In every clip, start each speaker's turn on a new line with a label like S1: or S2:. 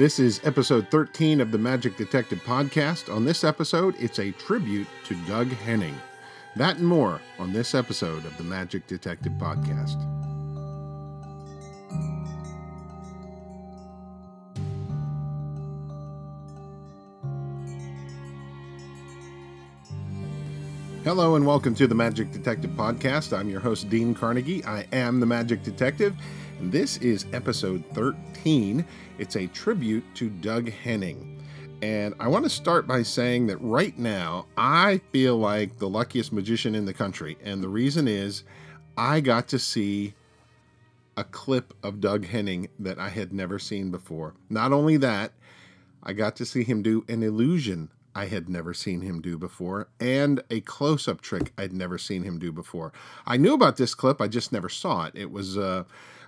S1: This is episode 13 of the Magic Detective podcast. On this episode, it's a tribute to Doug Henning. That and more on this episode of the Magic Detective podcast. Hello and welcome to the Magic Detective Podcast. I'm your host, Dean Carnegie. I am the Magic Detective, this is episode 13. It's a tribute to Doug Henning. And I want to start by saying that right now, I feel like the luckiest magician in the country. And the reason is I got to see a clip of Doug Henning that I had never seen before. Not only that, I got to see him do an illusion I had never seen him do before, and a close up trick I'd never seen him do before. I knew about this clip, I just never saw it. It was uh,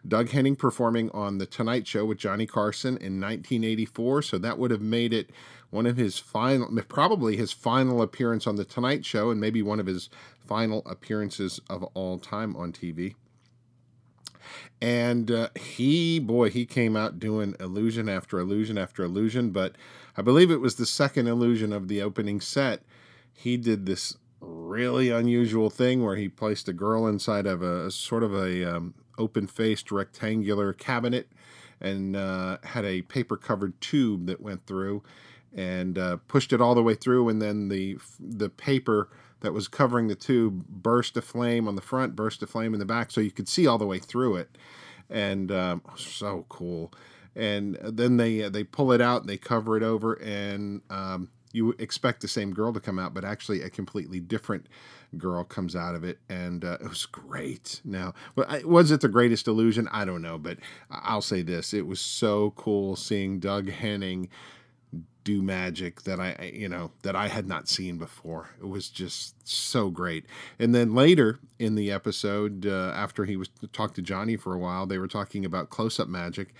S1: Doug Henning performing on The Tonight Show with Johnny Carson in 1984, so that would have made it one of his final, probably his final appearance on The Tonight Show, and maybe one of his final appearances of all time on TV. And uh, he, boy, he came out doing illusion after illusion after illusion, but I believe it was the second illusion of the opening set. He did this really unusual thing where he placed a girl inside of a, sort of a um, open-faced rectangular cabinet and uh, had a paper-covered tube that went through and uh, pushed it all the way through and then the the paper that was covering the tube burst a flame on the front burst a flame in the back so you could see all the way through it. And um, so cool. And then they uh, they pull it out and they cover it over and um, you expect the same girl to come out but actually a completely different girl comes out of it and uh, it was great now was it the greatest illusion i don't know but i'll say this it was so cool seeing doug henning do magic that I, you know, that I had not seen before. It was just so great. And then later in the episode, uh, after he was talked to Johnny for a while, they were talking about close up magic,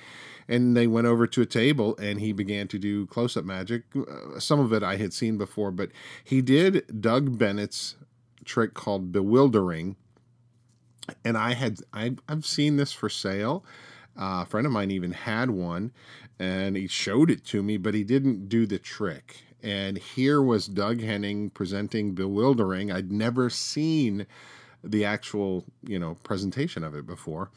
S1: and they went over to a table and he began to do close up magic. Uh, some of it I had seen before, but he did Doug Bennett's trick called bewildering, and I had I, I've seen this for sale. Uh, a friend of mine even had one, and he showed it to me, but he didn't do the trick. And here was Doug Henning presenting Bewildering. I'd never seen the actual, you know, presentation of it before.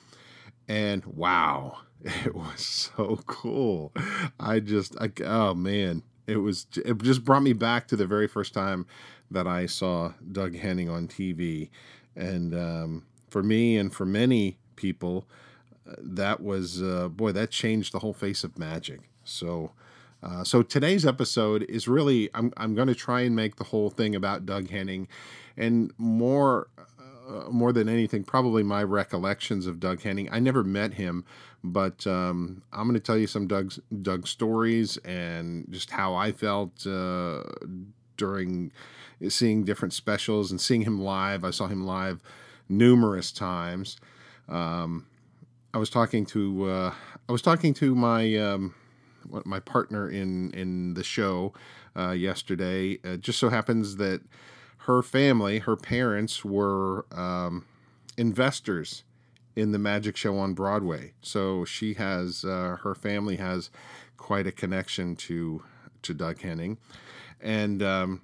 S1: And wow, it was so cool. I just, I, oh man, it was, it just brought me back to the very first time that I saw Doug Henning on TV. And um, for me and for many people, that was uh, boy that changed the whole face of magic so uh, so today's episode is really i'm, I'm going to try and make the whole thing about doug henning and more uh, more than anything probably my recollections of doug henning. I never met him but um, i'm going to tell you some doug's doug stories and just how i felt uh, during seeing different specials and seeing him live. I saw him live numerous times. Um, I was talking to uh, I was talking to my um, my partner in in the show uh, yesterday. Just so happens that her family, her parents, were um, investors in the magic show on Broadway. So she has uh, her family has quite a connection to to Doug Henning, and um,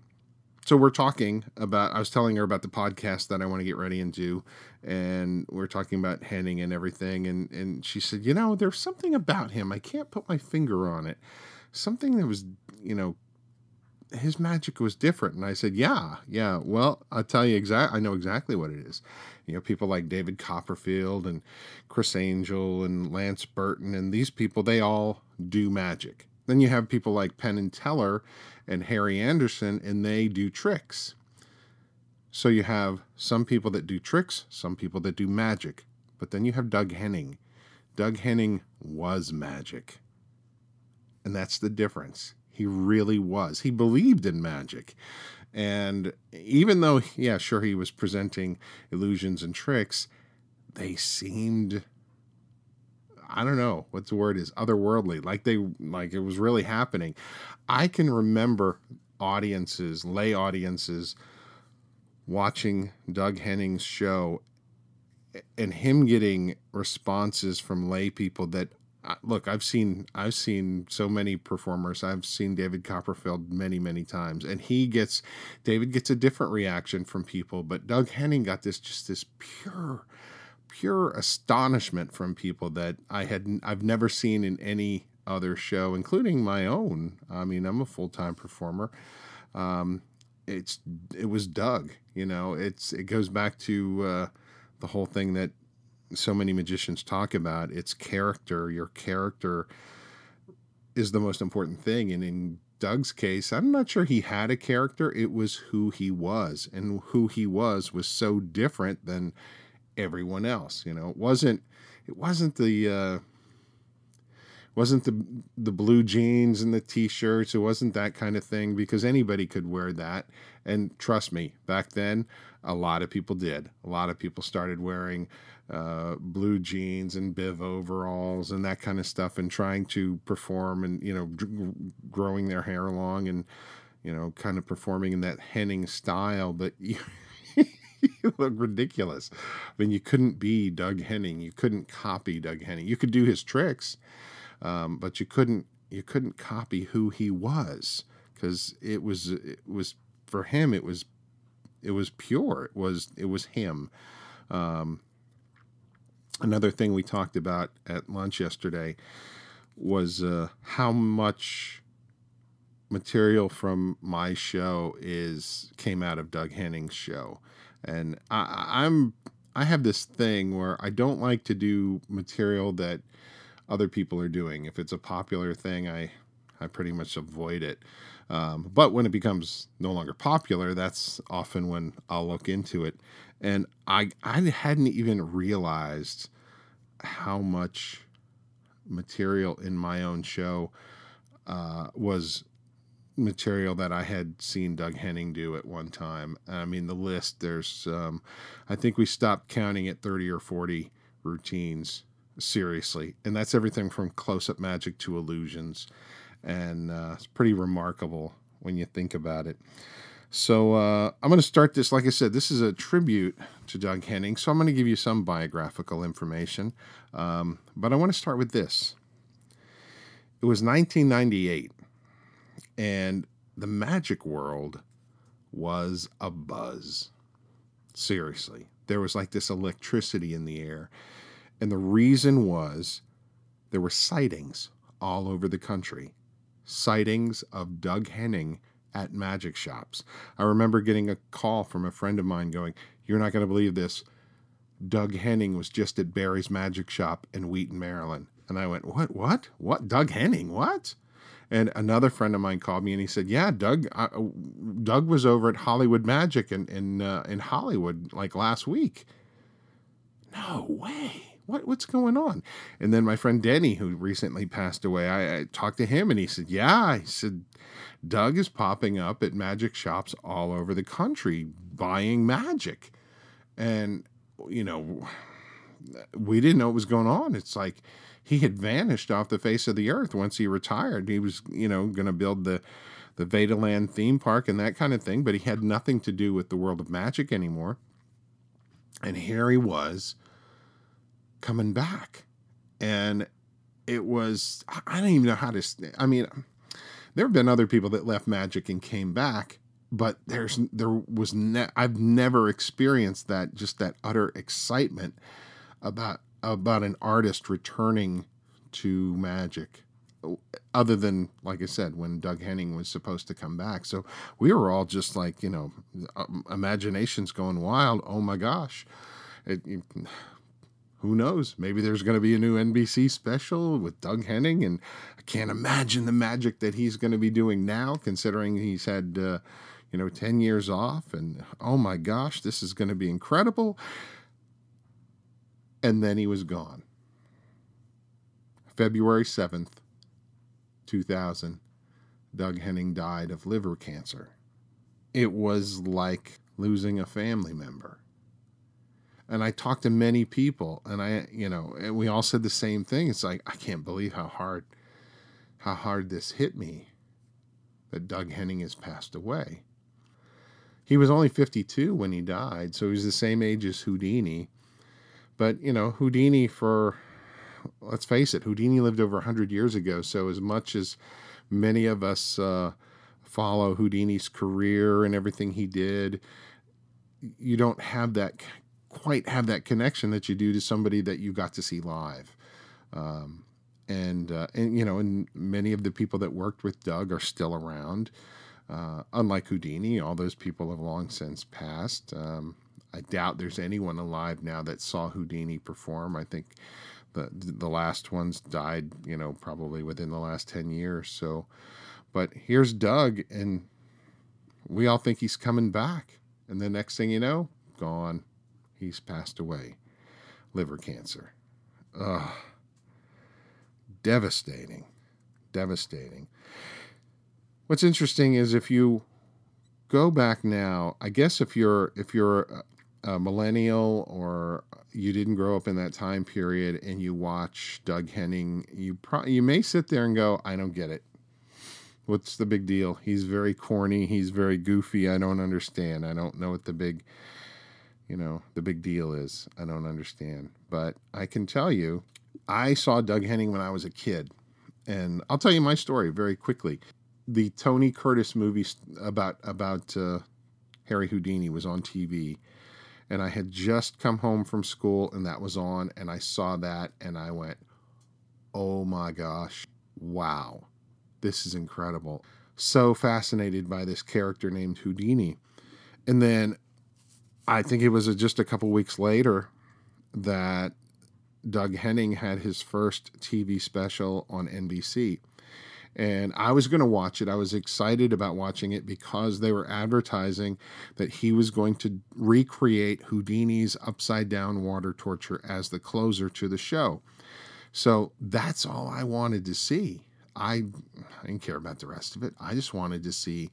S1: so we're talking about. I was telling her about the podcast that I want to get ready and do, and we're talking about Henning and everything. And and she said, you know, there's something about him. I can't put my finger on it. Something that was, you know, his magic was different. And I said, yeah, yeah. Well, I'll tell you exactly. I know exactly what it is. You know, people like David Copperfield and Criss Angel and Lance Burton and these people, they all do magic. Then you have people like Penn and Teller and Harry Anderson, and they do tricks. So you have some people that do tricks, some people that do magic. But then you have Doug Henning. Doug Henning was magic. And that's the difference. He really was. He believed in magic. And even though, yeah, sure, he was presenting illusions and tricks, they seemed I don't know what the word is, otherworldly, like they like it was really happening. I can remember audiences, lay audiences, watching Doug Henning's show and him getting responses from lay people that look, I've seen I've seen so many performers. I've seen David Copperfield many many times, and he gets David gets a different reaction from people. But Doug Henning got this just this pure pure astonishment from people that I had I've never seen in any other show, including my own. I mean, I'm a full time performer. Um, it's it was Doug. You know, it's it goes back to uh, the whole thing that so many magicians talk about. It's character. Your character is the most important thing, and in Doug's case, I'm not sure he had a character. It was who he was, and who he was was so different than everyone else. You know, it wasn't it wasn't the uh, wasn't the the blue jeans and the t-shirts. It wasn't that kind of thing because anybody could wear that. And trust me, back then, a lot of people did. A lot of people started wearing uh, blue jeans and biv overalls and that kind of stuff, and trying to perform and you know growing their hair long and you know kind of performing in that Henning style. But you, you look ridiculous. I mean, you couldn't be Doug Henning. You couldn't copy Doug Henning. You could do his tricks um, but you couldn't you couldn't copy who he was because it was it was for him it was it was pure it was it was him um, another thing we talked about at lunch yesterday was uh, how much material from my show is came out of Doug Henning's show, and I, I'm I have this thing where I don't like to do material that other people are doing. If it's a popular thing, I I pretty much avoid it. Um, but when it becomes no longer popular, that's often when I'll look into it. And I I hadn't even realized how much material in my own show uh, was material that I had seen Doug Henning do at one time. I mean, the list, there's, um, I think we stopped counting at 30 or 40 routines seriously. And that's everything from close up magic to illusions. And uh, it's pretty remarkable when you think about it. So uh, I'm going to start this. Like I said, this is a tribute to Doug Henning. So I'm going to give you some biographical information. Um, but I want to start with this. It was 1998, and the magic world was a buzz. Seriously, there was like this electricity in the air. And the reason was there were sightings all over the country sightings of Doug Henning at magic shops. I remember getting a call from a friend of mine going, You're not going to believe this. Doug Henning was just at Barry's Magic Shop in Wheaton, Maryland. And I went, What? What? What? Doug Henning? What? And another friend of mine called me and he said, "Yeah, Doug, uh, Doug was over at Hollywood Magic in in uh, in Hollywood like last week." No way what what's going on? And then my friend Denny, who recently passed away, I, I talked to him and he said, Yeah, he said, Doug is popping up at magic shops all over the country buying magic. And, you know, we didn't know what was going on. It's like he had vanished off the face of the earth once he retired. He was, you know, going to build the the Vedaland theme park and that kind of thing, but he had nothing to do with the world of magic anymore. And here he was coming back. And it was, I don't even know how to, I mean, there have been other people that left magic and came back, but there's, there was, ne- I've never experienced that, just that utter excitement about, about an artist returning to magic other than like I said when Doug Henning was supposed to come back. So we were all just like you know, um, imaginations going wild. Oh my gosh, it, who knows? Maybe there's going to be a new NBC special with Doug Henning, and I can't imagine the magic that he's going to be doing now, considering he's had, uh, you know, 10 years off. And oh my gosh, this is going to be incredible. And then he was gone. February 7th, 2000, Doug Henning died of liver cancer. It was like losing a family member and I talked to many people, and I, you know, and we all said the same thing. It's like I can't believe how hard, how hard this hit me, that Doug Henning has passed away. He was only 52 when he died, so he was the same age as Houdini. But you know, Houdini for let's face it, Houdini lived over 100 years ago. So, as much as many of us uh, follow Houdini's career and everything he did, you don't have that quite have that connection that you do to somebody that you got to see live. Um, and uh, and you know, and many of the people that worked with Doug are still around. Uh, unlike Houdini, all those people have long since passed. Um, I doubt there's anyone alive now that saw Houdini perform. I think the the last ones died, you know, probably within the last ten years. So, but here's Doug, and we all think he's coming back, and the next thing you know, gone. He's passed away, liver cancer. Ugh devastating. Devastating. What's interesting is if you go back now, I guess if you're if you're a millennial or you didn't grow up in that time period and you watch Doug Henning, you pro- you may sit there and go, "I don't get it. What's the big deal? He's very corny. He's very goofy. I don't understand. I don't know what the big, you know, the big deal is. I don't understand." But I can tell you, I saw Doug Henning when I was a kid, and I'll tell you my story very quickly. The Tony Curtis movie about about uh, Harry Houdini was on TV, and I had just come home from school, and that was on, and I saw that, and I went, "Oh my gosh, wow, this is incredible!" So fascinated by this character named Houdini, and then I think it was just a couple weeks later that Doug Henning had his first TV special on NBC. And I was going to watch it. I was excited about watching it because they were advertising that he was going to recreate Houdini's upside down water torture as the closer to the show. So that's all I wanted to see. I, I didn't care about the rest of it. I just wanted to see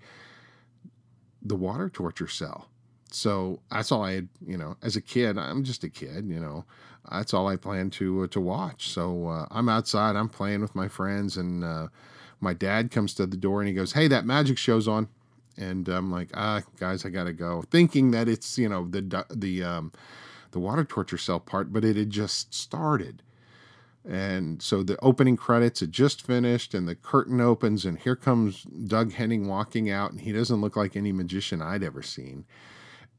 S1: the water torture cell. So that's all I had, you know, as a kid, I'm just a kid, you know, that's all I plan to uh, to watch. So uh, I'm outside, I'm playing with my friends, and uh, my dad comes to the door and he goes, "Hey, that magic show's on," and I'm like, "Ah, guys, I gotta go," thinking that it's you know the the um, the water torture cell part, but it had just started. And so the opening credits had just finished, and the curtain opens, and here comes Doug Henning walking out, and he doesn't look like any magician I'd ever seen.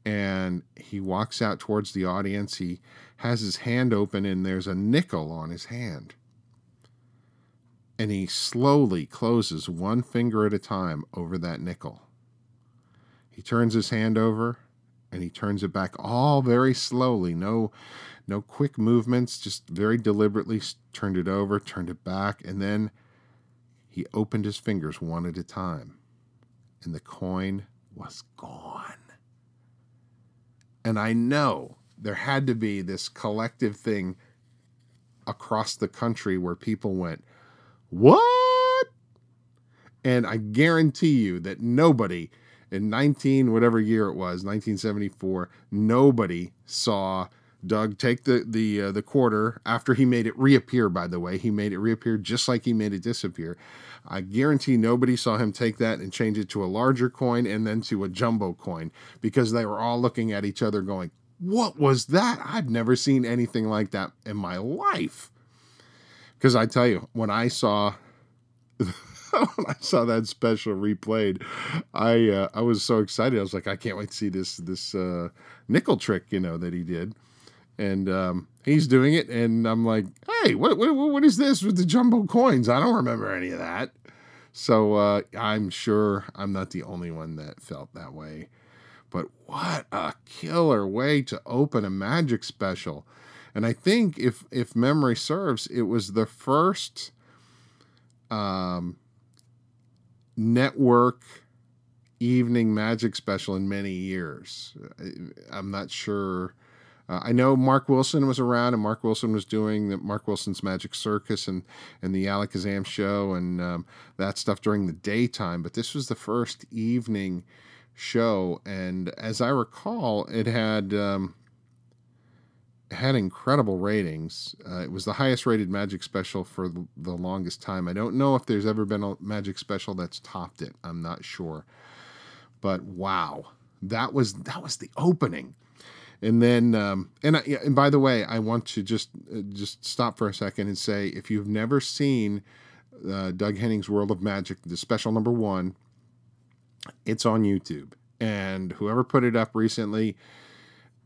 S1: And he walks out towards the audience. He has his hand open and there's a nickel on his hand. And he slowly closes one finger at a time over that nickel. He turns his hand over and he turns it back all very slowly. No no quick movements, just very deliberately turned it over, turned it back, and then he opened his fingers one at a time. And the coin was gone. And I know there had to be this collective thing across the country where people went, What? And I guarantee you that nobody in 19, whatever year it was, 1974, nobody saw Doug take the the uh, the quarter after he made it reappear. By the way, he made it reappear just like he made it disappear. I guarantee nobody saw him take that and change it to a larger coin and then to a jumbo coin because they were all looking at each other, going, what was that? I've never seen anything like that in my life. Because I tell you, when I saw when I saw that special replayed, I uh, I was so excited. I was like, I can't wait to see this this uh, nickel trick, you know, that he did. And um, he's doing it, and I'm like, hey, what, what what is this with the jumbo coins? I don't remember any of that. So uh, I'm sure I'm not the only one that felt that way. But what a killer way to open a magic special. And I think if if memory serves, it was the first um, network evening magic special in many years. I'm not sure. Uh, I know Mark Wilson was around, and Mark Wilson was doing the Mark Wilson's Magic Circus and and the Allakazam show and um, that stuff during the daytime. But this was the first evening show, and as I recall, it had um, had incredible ratings. Uh, it was the highest rated Magic special for the, the longest time. I don't know if there's ever been a Magic special that's topped it. I'm not sure, but wow, that was that was the opening. And then, um, and I, and by the way, I want to just uh, just stop for a second and say, if you've never seen uh, Doug Henning's World of Magic, the special number one, it's on YouTube, and whoever put it up recently,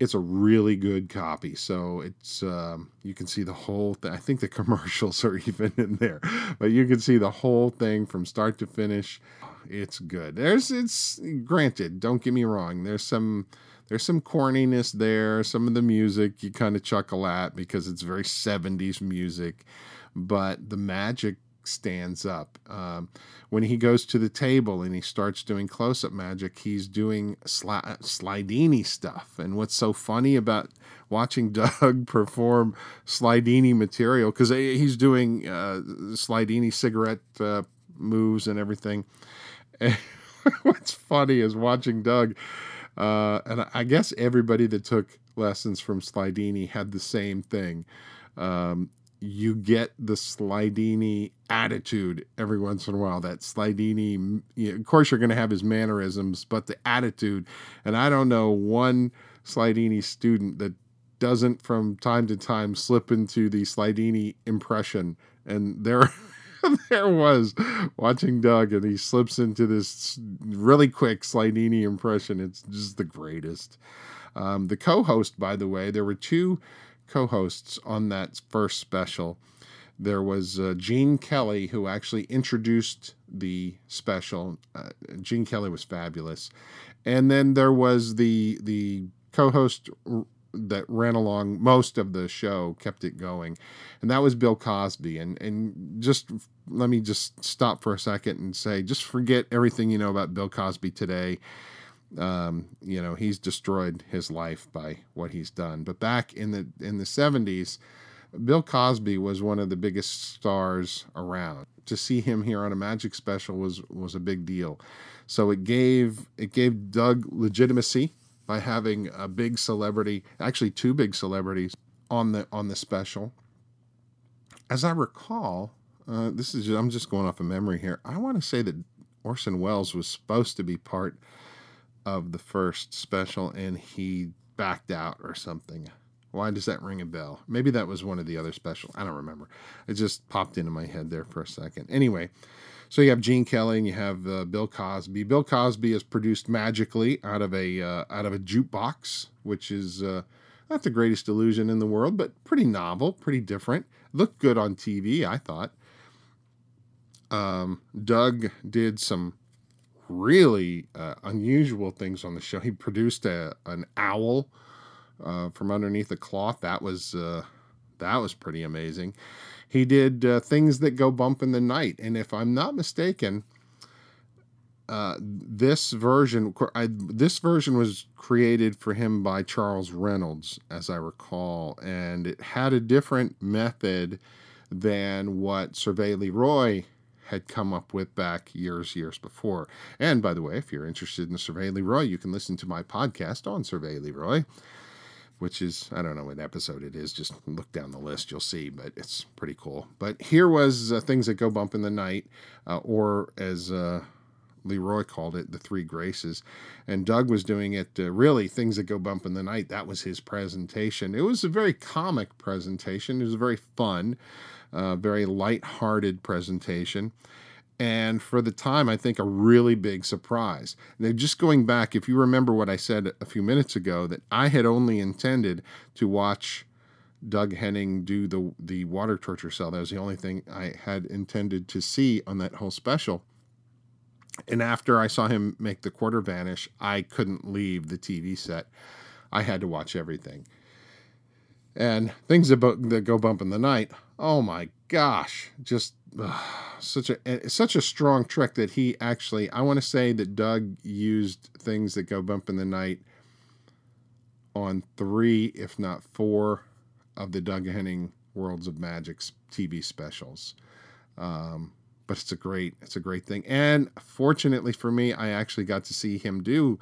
S1: it's a really good copy. So it's um, you can see the whole thing. I think the commercials are even in there, but you can see the whole thing from start to finish. It's good. There's it's granted. Don't get me wrong. There's some there's some corniness there. Some of the music you kind of chuckle at because it's very 70s music, but the magic stands up. Um, when he goes to the table and he starts doing close up magic, he's doing sli- Slidini stuff. And what's so funny about watching Doug perform Slidini material, because he's doing uh, Slidini cigarette uh, moves and everything. And what's funny is watching Doug uh, and I guess everybody that took lessons from Slidini had the same thing. Um, you get the Slidini attitude every once in a while. That Slidini, you know, of course, you're going to have his mannerisms, but the attitude. And I don't know one Slidini student that doesn't from time to time slip into the Slidini impression. And there. there was watching Doug, and he slips into this really quick Slidini impression. It's just the greatest. Um, the co host, by the way, there were two co hosts on that first special. There was uh, Gene Kelly, who actually introduced the special. Uh, Gene Kelly was fabulous. And then there was the the co-host that ran along most of the show, kept it going, and that was Bill Cosby. And and just let me just stop for a second and say, just forget everything you know about Bill Cosby today. Um, you know, he's destroyed his life by what he's done. But back in the in the seventies, Bill Cosby was one of the biggest stars around. To see him here on a Magic special was was a big deal. So it gave it gave Doug legitimacy by having a big celebrity, actually two big celebrities on the on the special. As I recall, uh, this is I'm just going off of memory here. I want to say that Orson Welles was supposed to be part of the first special and he backed out or something. Why does that ring a bell? Maybe that was one of the other special. I don't remember. It just popped into my head there for a second. Anyway, so you have Gene Kelly and you have uh, Bill Cosby. Bill Cosby is produced magically out of a uh, out of a jukebox, which is uh, not the greatest illusion in the world, but pretty novel, pretty different. Looked good on TV, I thought. Um, Doug did some really uh, unusual things on the show. He produced a an owl uh, from underneath a cloth. That was uh, that was pretty amazing. He did uh, things that go bump in the night, and if I'm not mistaken, uh, this version I, this version was created for him by Charles Reynolds, as I recall, and it had a different method than what Servais Le Roy had come up with back years, years before. And by the way, if you're interested in Servais Le Roy, you can listen to my podcast on Servais Le Roy which is I don't know what episode it is. Just look down the list, you'll see. But it's pretty cool. But here was uh, things that go bump in the night, uh, or as uh, Le Roy called it, the Three Graces. And Doug was doing it uh, really things that go bump in the night. That was his presentation. It was a very comic presentation. It was very fun, uh, very light-hearted presentation and for the time, I think a really big surprise. Now, just going back, if you remember what I said a few minutes ago, that I had only intended to watch Doug Henning do the the water torture cell. That was the only thing I had intended to see on that whole special. And after I saw him make the quarter vanish, I couldn't leave the TV set. I had to watch everything. And things about that go bump in the night. Oh my gosh, just such a such a strong trick that he actually I want to say that Doug used things that go bump in the night on three, if not four, of the Doug Henning Worlds of Magic TV specials. Um, but it's a great it's a great thing, and fortunately for me, I actually got to see him do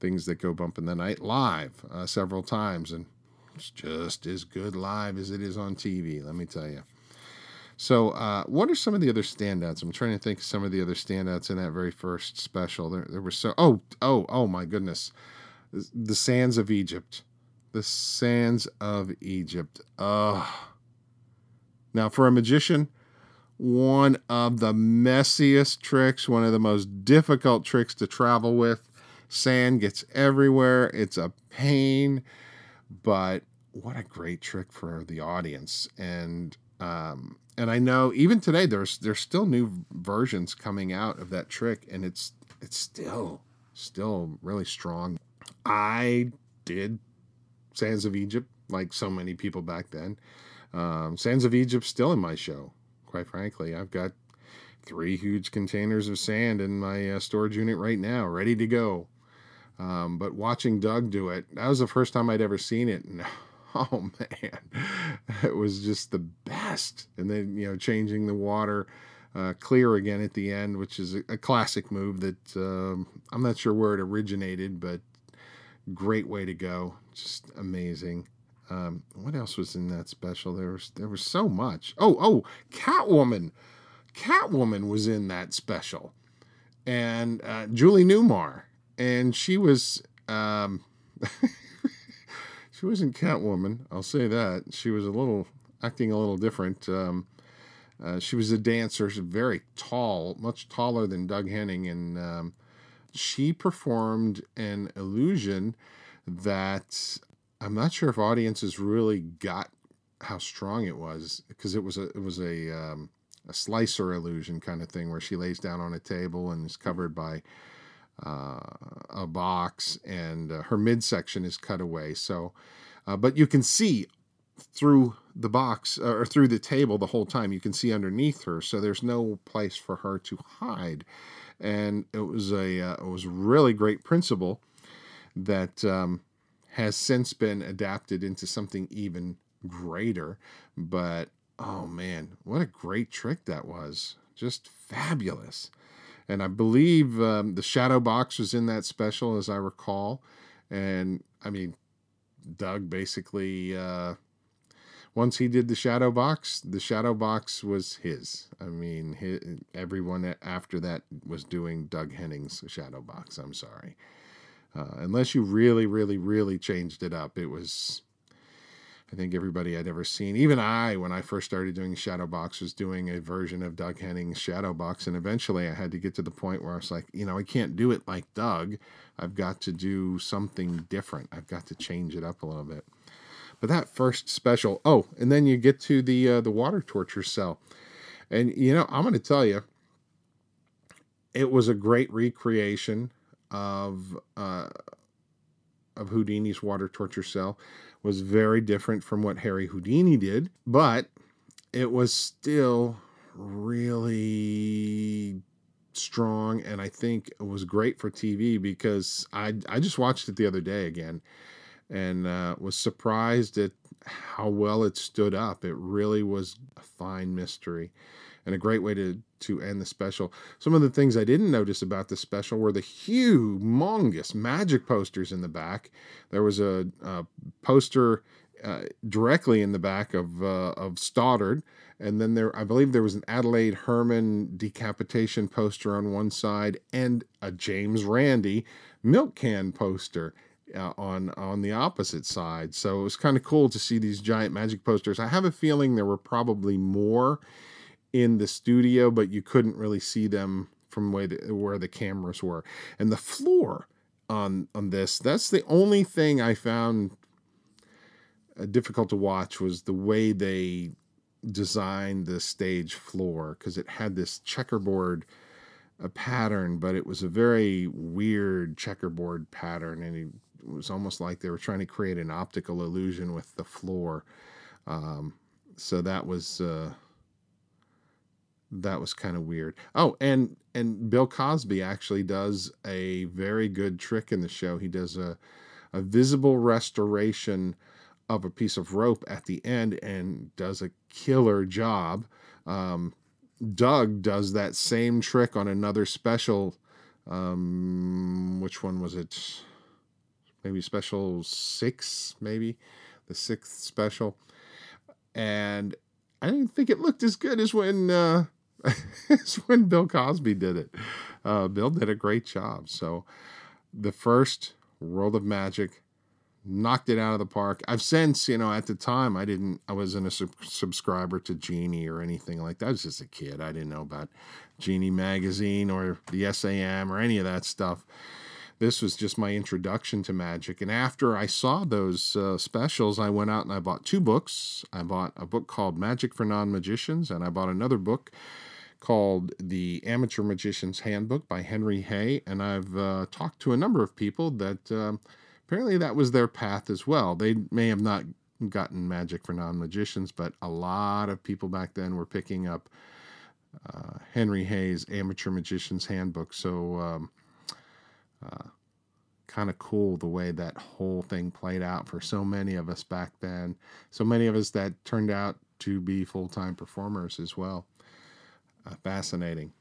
S1: things that go bump in the night live uh, several times, and it's just as good live as it is on TV. Let me tell you. So, uh, what are some of the other standouts? I'm trying to think of some of the other standouts in that very first special. There, there were so. Oh, oh, oh my goodness, the Sands of Egypt. The Sands of Egypt. Ugh. Now, for a magician, one of the messiest tricks, one of the most difficult tricks to travel with. Sand gets everywhere. It's a pain, but what a great trick for the audience. And um, and I know even today there's there's still new versions coming out of that trick, and it's it's still still really strong. I did Sands of Egypt like so many people back then. Um, Sands of Egypt still in my show. Quite frankly, I've got three huge containers of sand in my uh, storage unit right now, ready to go. Um, but watching Doug do it, that was the first time I'd ever seen it, and oh man, it was just the best. And then, you know, changing the water uh, clear again at the end, which is a, a classic move that um, I'm not sure where it originated, but great way to go. Just amazing. Um, what else was in that special? There was there was so much. Oh oh, Catwoman, Catwoman was in that special, and uh, Julie Newmar, and she was um, she wasn't Catwoman. I'll say that she was a little acting a little different. Um, uh, she was a dancer, very tall, much taller than Doug Henning, and um, she performed an illusion that I'm not sure if audiences really got how strong it was because it was a it was a um, a slicer illusion kind of thing where she lays down on a table and is covered by uh, a box, and uh, her midsection is cut away. So, uh, but you can see through the box or through the table the whole time. You can see underneath her, so there's no place for her to hide. And it was a uh, it was really great principle that um, has since been adapted into something even greater. But oh man, what a great trick that was! Just fabulous and I believe um, the shadow box was in that special, as I recall. And I mean, Doug basically uh, once he did the shadow box, the shadow box was his. I mean, his, everyone after that was doing Doug Henning's shadow box. I'm sorry, uh, unless you really, really, really changed it up, it was I think everybody I'd ever seen, even I, when I first started doing Shadow Box, was doing a version of Doug Henning's Shadow Box. And eventually I had to get to the point where I was like, you know, I can't do it like Doug. I've got to do something different. I've got to change it up a little bit. But that first special, oh, and then you get to the uh, the water torture cell. And, you know, I'm going to tell you, it was a great recreation of, uh, of Houdini's water torture cell was very different from what Harry Houdini did, but it was still really strong and I think it was great for TV because I I just watched it the other day again and uh, was surprised at how well it stood up. It really was a fine mystery and a great way to to end the special. Some of the things I didn't notice about the special were the humongous magic posters in the back. There was a, a poster uh, directly in the back of uh, of Stoddard, and then there, I believe, there was an Adelaide Herrmann decapitation poster on one side, and a James Randi milk can poster. Uh, on on the opposite side, so it was kind of cool to see these giant magic posters. I have a feeling there were probably more in the studio, but you couldn't really see them from way where the cameras were. And the floor on on this, that's the only thing I found uh, difficult to watch was the way they designed the stage floor because it had this checkerboard a pattern, but it was a very weird checkerboard pattern, and it was almost like they were trying to create an optical illusion with the floor. Um, so that was uh, that was kind of weird. Oh, and and Bill Cosby actually does a very good trick in the show. He does a a visible restoration of a piece of rope at the end and does a killer job. Um, Doug does that same trick on another special. Um, which one was it? Maybe special six, maybe the sixth special. And I didn't think it looked as good as when uh, it's when Bill Cosby did it. Uh, Bill did a great job. So, the first World of Magic knocked it out of the park. I've since, you know, at the time I didn't, I wasn't a sub- subscriber to Genii or anything like that. I was just a kid. I didn't know about Genii magazine or the SAM or any of that stuff. This was just my introduction to magic. And after I saw those uh, specials, I went out and I bought two books. I bought a book called Magic for Non Magicians, and I bought another book called The Amateur Magician's Handbook by Henry Hay. And I've uh, talked to a number of people that. Uh, apparently that was their path as well. They may have not gotten magic for non magicians, but a lot of people back then were picking up uh, Henry Hay's Amateur Magician's Handbook. So, um, uh, kind of cool the way that whole thing played out for so many of us back then. So many of us that turned out to be full time performers as well. Uh, fascinating.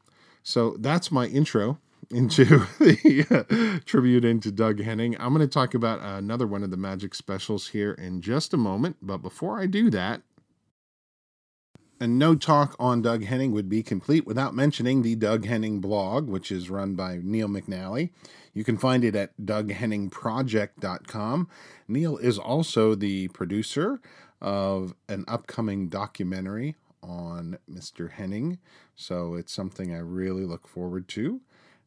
S1: So that's my intro into the uh, tribute into Doug Henning. I'm going to talk about another one of the magic specials here in just a moment. But before I do that, and no talk on Doug Henning would be complete without mentioning the Doug Henning blog, which is run by Neil McNally. You can find it at DougHenningProject.com. Neil is also the producer of an upcoming documentary on Mr. Henning, so it's something I really look forward to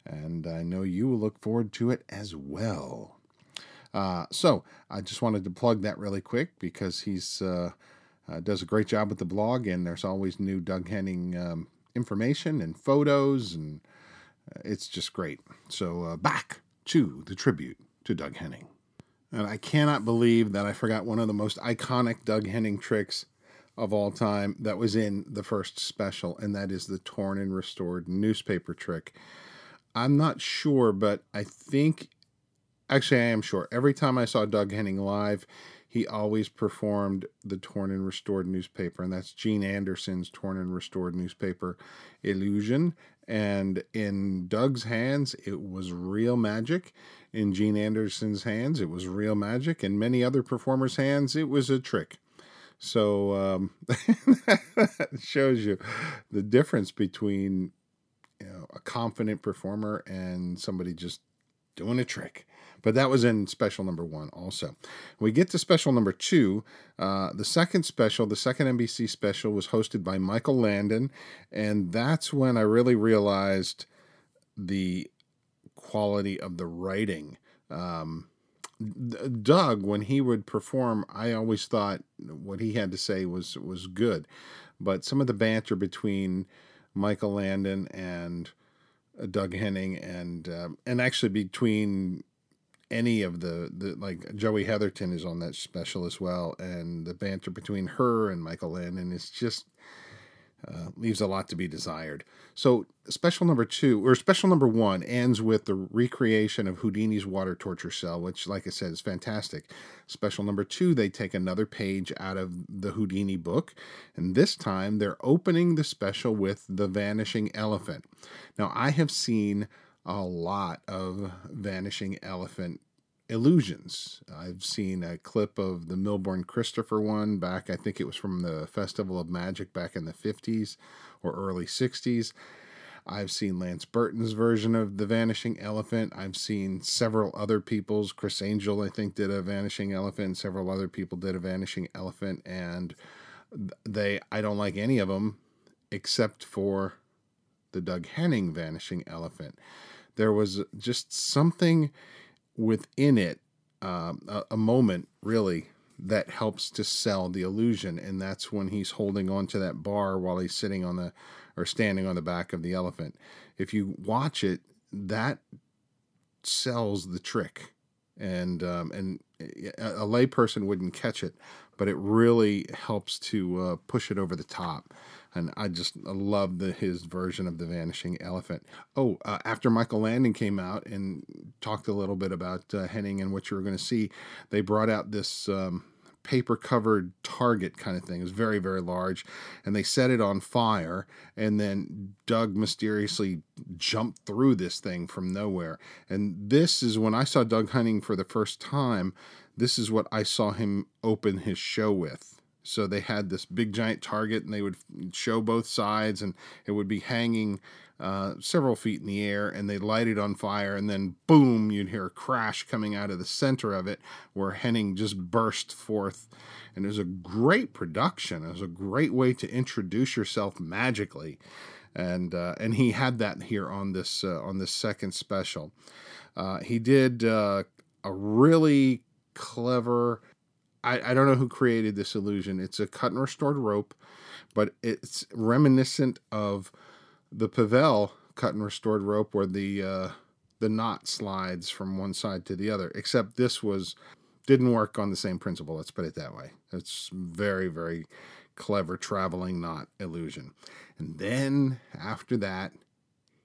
S1: and I know you will look forward to it as well. Uh, so I just wanted to plug that really quick because he's uh, uh, does a great job with the blog, and there's always new Doug Henning um, information and photos, and uh, it's just great. So uh, back to the tribute to Doug Henning. And I cannot believe that I forgot one of the most iconic Doug Henning tricks of all time that was in the first special, and that is the torn and restored newspaper trick. I'm not sure, but I think actually I am sure. Every time I saw Doug Henning live, he always performed the torn and restored newspaper, and that's Gene Anderson's torn and restored newspaper illusion. And in Doug's hands, it was real magic. In Gene Anderson's hands, it was real magic. In many other performers' hands, it was a trick. So um, that shows you the difference between you know, a confident performer and somebody just doing a trick. But that was in special number one also. We get to special number two. Uh, the second special, the second NBC special, was hosted by Michael Landon. And that's when I really realized the quality of the writing. Um, Doug, when he would perform, I always thought what he had to say was was good, but some of the banter between Michael Landon and uh, Doug Henning, and um, and actually between any of the, the like Joey Heatherton is on that special as well, and the banter between her and Michael Landon is just uh, leaves a lot to be desired. So, special number two, or special number one, ends with the recreation of Houdini's water torture cell, which, like I said, is fantastic. Special number two, they take another page out of the Houdini book, and this time they're opening the special with the vanishing elephant. Now, I have seen a lot of vanishing elephant illusions. I've seen a clip of the Milbourne Christopher one back, I think it was from the Festival of Magic back in the 50s or early 60s. I've seen Lance Burton's version of The Vanishing Elephant. I've seen several other people's. Criss Angel, I think, did a Vanishing Elephant. Several other people did a Vanishing Elephant. And they, I don't like any of them except for the Doug Henning Vanishing Elephant. There was just something within it um, a, a, moment really that helps to sell the illusion. And that's when he's holding on to that bar while he's sitting on the or standing on the back of the elephant. If you watch it that sells the trick. And um, and a, layperson wouldn't catch it but it really helps to uh, push it over the top and I just love the his version of the Vanishing Elephant. Oh, uh, after Michael Landon came out and talked a little bit about uh, Henning and what you were going to see, they brought out this. Um, paper covered target kind of thing. It was very, very large. And they set it on fire. And then Doug mysteriously jumped through this thing from nowhere. And this is when I saw Doug Henning for the first time. This is what I saw him open his show with So they had this big giant target, and they would show both sides, and it would be hanging uh, several feet in the air, and they light it on fire, and then boom, you'd hear a crash coming out of the center of it, where Henning just burst forth. And it was a great production. It was a great way to introduce yourself magically, and uh, and he had that here on this uh, on this second special. Uh, he did uh, a really clever I, I don't know who created this illusion. It's a cut and restored rope, but it's reminiscent of the Pavel cut and restored rope where the uh, the knot slides from one side to the other. Except this was didn't work on the same principle. Let's put it that way. It's very very clever traveling knot illusion. And then after that,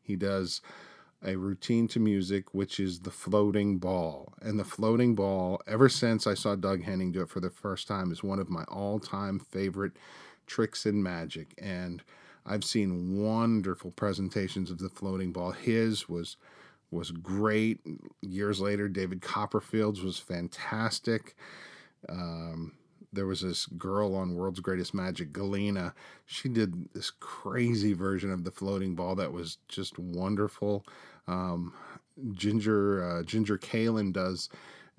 S1: he does a routine to music, which is the floating ball. And the floating ball, ever since I saw Doug Henning do it for the first time, is one of my all time favorite tricks in magic. And I've seen wonderful presentations of the floating ball. His was was great. Years later, David Copperfield's was fantastic. Um, there was this girl on World's Greatest Magic, Galena. She did this crazy version of the floating ball that was just wonderful. Um, Jinger uh, Jinger Kalin does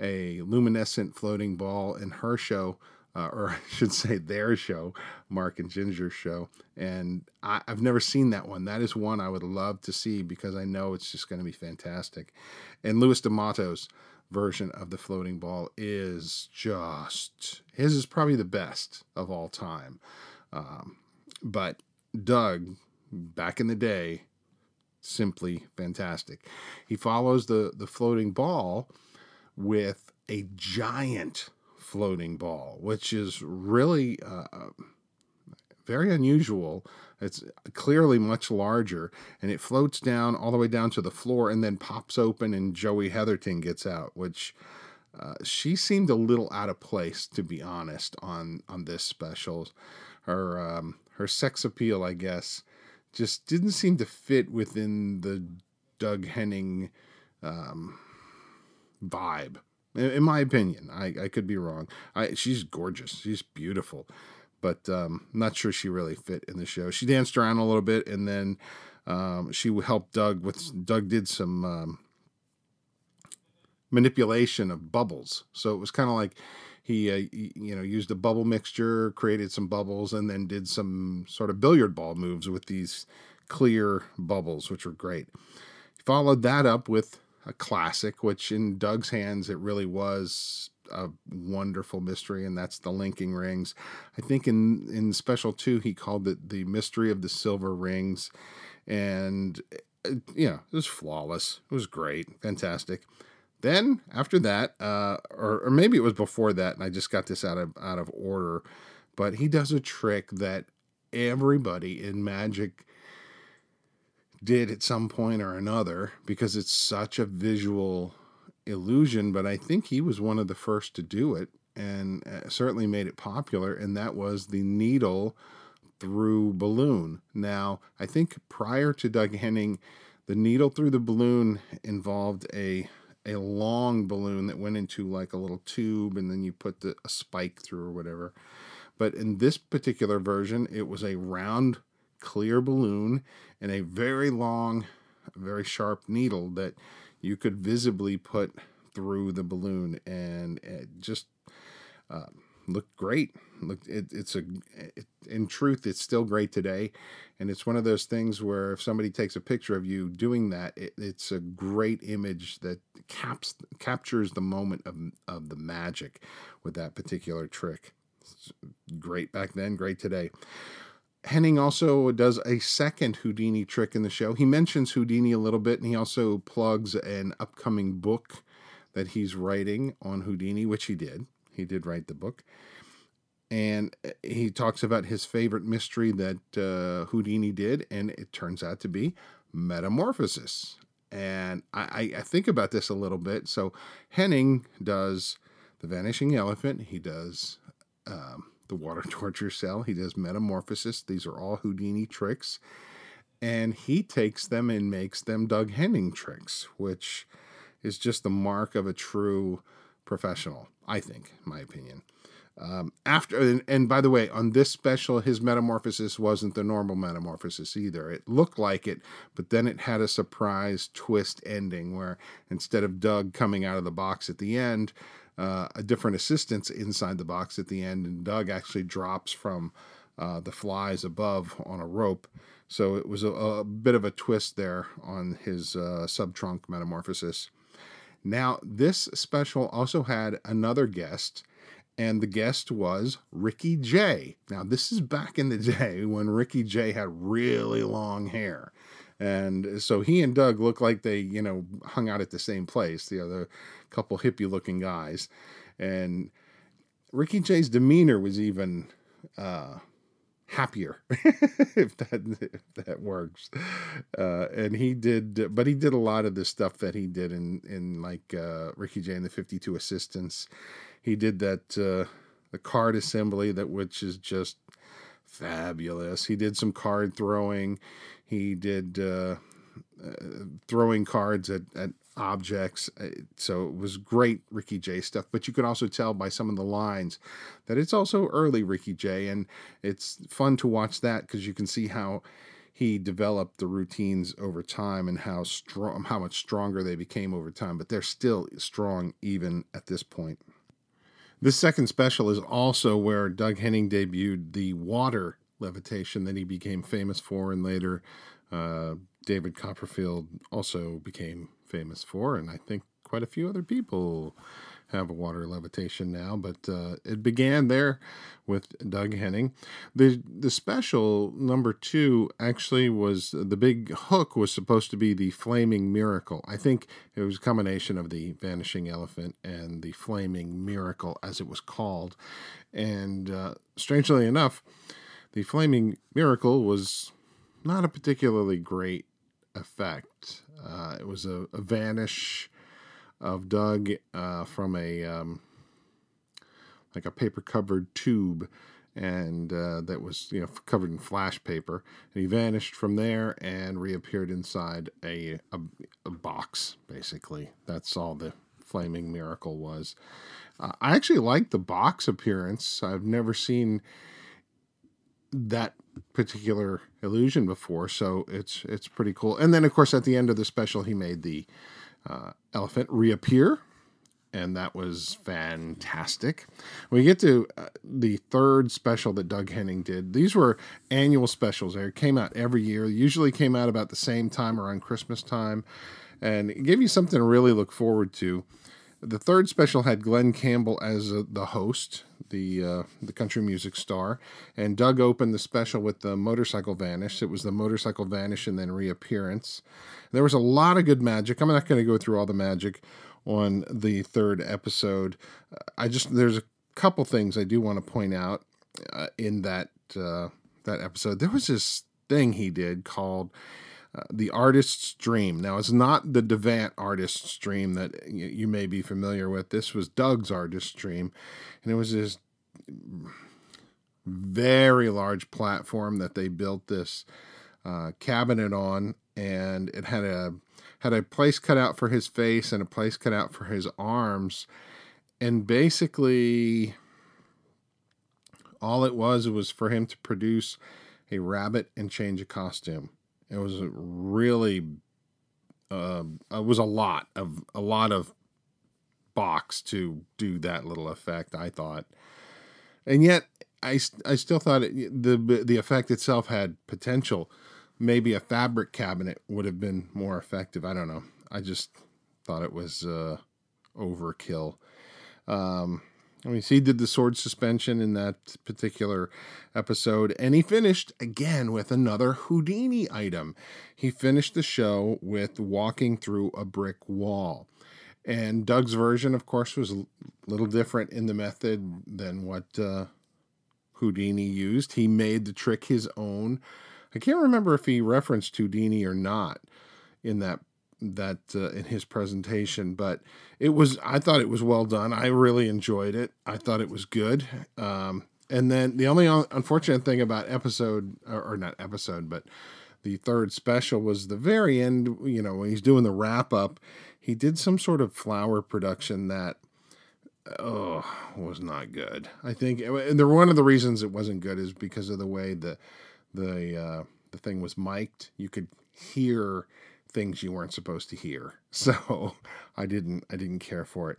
S1: a luminescent floating ball in her show, uh, or I should say their show, Mark and Jinger's show. And I, have never seen that one. That is one I would love to see because I know it's just going to be fantastic. And Louis D'Amato's version of the floating ball is just his is probably the best of all time. Um, but Doug, back in the day, simply fantastic. He follows the the floating ball with a giant floating ball, which is really uh, very unusual. It's clearly much larger, and it floats down all the way down to the floor and then pops open, and Joey Heatherton gets out, which. Uh, she seemed a little out of place, to be honest, on on this special. Her um, her sex appeal, I guess, just didn't seem to fit within the Doug Henning um, vibe. In, in, my opinion, I, I could be wrong. I she's gorgeous. She's beautiful but um, not sure she really fit in the show. She danced around a little bit, and then um, she helped Doug with. Doug did some um, manipulation of bubbles, so it was kind of like he, uh, you know, used a bubble mixture, created some bubbles, and then did some sort of billiard ball moves with these clear bubbles, which were great. He followed that up with a classic, which in Doug's hands it really was a wonderful mystery, and that's the linking rings. I think in in special two he called it the mystery of the silver rings, and uh, you know it was flawless. It was great, fantastic. Then after that, uh, or or maybe it was before that, and I just got this out of out of order, but he does a trick that everybody in magic did at some point or another because it's such a visual illusion, but I think he was one of the first to do it and uh, certainly made it popular, and that was the needle through balloon. Now, I think prior to Doug Henning, the needle through the balloon involved a a long balloon that went into like a little tube, and then you put the, a spike through or whatever. But in this particular version, it was a round, clear balloon and a very long, very sharp needle that you could visibly put through the balloon, and it just uh, looked great. Look, it, it's a it, in truth, it's still great today, and it's one of those things where if somebody takes a picture of you doing that, it, it's a great image that caps captures the moment of of the magic with that particular trick. It's great back then, great today. Henning also does a second Houdini trick in the show. He mentions Houdini a little bit, and he also plugs an upcoming book that he's writing on Houdini, which he did. He did write the book. And he talks about his favorite mystery that uh, Houdini did, and it turns out to be Metamorphosis. And I, I think about this a little bit. So Henning does The Vanishing Elephant, he does um, the water torture cell. He does metamorphosis. These are all Houdini tricks. And he takes them and makes them Doug Henning tricks, which is just the mark of a true professional, I think, in my opinion. Um, after and, and, by the way, on this special, his metamorphosis wasn't the normal metamorphosis either. It looked like it, but then it had a surprise twist ending where instead of Doug coming out of the box at the end, uh, a different assistance inside the box at the end, and Doug actually drops from uh, the flies above on a rope. So it was a, a bit of a twist there on his uh, subtrunk metamorphosis. Now, this special also had another guest, and the guest was Ricky Jay. Now, this is back in the day when Ricky Jay had really long hair. And so he and Doug looked like they, you know, hung out at the same place, the other couple hippie looking guys. And Ricky Jay's demeanor was even uh, happier if that if that works. Uh, and he did but he did a lot of the stuff that he did in in like uh, ricky jay and the 52 assistants. He did that uh, the card assembly that which is just fabulous. He did some card throwing he did uh, uh, throwing cards at, at objects. Uh, so it was great Ricky Jay stuff, but you could also tell by some of the lines that it's also early Ricky Jay, and it's fun to watch that because you can see how he developed the routines over time and how strong, how much stronger they became over time. But they're still strong even at this point. This second special is also where Doug Henning debuted the water levitation that he became famous for, and later uh, David Copperfield also became famous for, and I think quite a few other people have a water levitation now, but uh, it began there with Doug Henning. The the special number two actually was the big hook was supposed to be the flaming miracle. I think it was a combination of the vanishing elephant and the flaming miracle, as it was called. And uh, strangely enough, the flaming miracle was not a particularly great effect. Uh, it was a, a, vanish of Doug uh, from a um, like a paper covered tube, and uh, that was you know covered in flash paper. And he vanished from there and reappeared inside a, a, a box. Basically, that's all the flaming miracle was. Uh, I actually like the box appearance. I've never seen that particular illusion before, so it's it's pretty cool. And then, of course, at the end of the special, he made the uh, elephant reappear, and that was fantastic. When we get to uh, the third special that Doug Henning did, these were annual specials. They came out every year. Usually came out about the same time around Christmas time, and it gave you something to really look forward to. The third special had Glen Campbell as uh, the host, the uh, the country music star, and Doug opened the special with the motorcycle vanish. It was the motorcycle vanish and then reappearance. There was a lot of good magic. I'm not going to go through all the magic on the third episode. I just there's a couple things I do want to point out uh, in that uh, that episode. There was this thing he did called uh, the artist's dream. Now, it's not the Devant artist's dream that you, you may be familiar with. This was Doug's artist's dream, and it was this very large platform that they built this uh, cabinet on, and it had a had a place cut out for his face and a place cut out for his arms, and basically all it was was for him to produce a rabbit and change a costume. It was really, uh, it was a lot of a lot of box to do that little effect. I thought, and yet I, I still thought it, the the effect itself had potential. Maybe a fabric cabinet would have been more effective. I don't know. I just thought it was uh, overkill. Um, I mean, he did the sword suspension in that particular episode, and he finished again with another Houdini item. He finished the show with walking through a brick wall. And Doug's version, of course, was a little different in the method than what uh, Houdini used. He made the trick his own. I can't remember if he referenced Houdini or not in that that uh, in his presentation, but it was I thought it was well done. I really enjoyed it. I thought it was good. Um, and then the only unfortunate thing about episode or, or not episode, but the third special was the very end. You know, when he's doing the wrap up, he did some sort of flower production that oh was not good. I think and the one of the reasons it wasn't good is because of the way the the uh, the thing was mic'd. You could hear things you weren't supposed to hear. So I didn't I didn't care for it.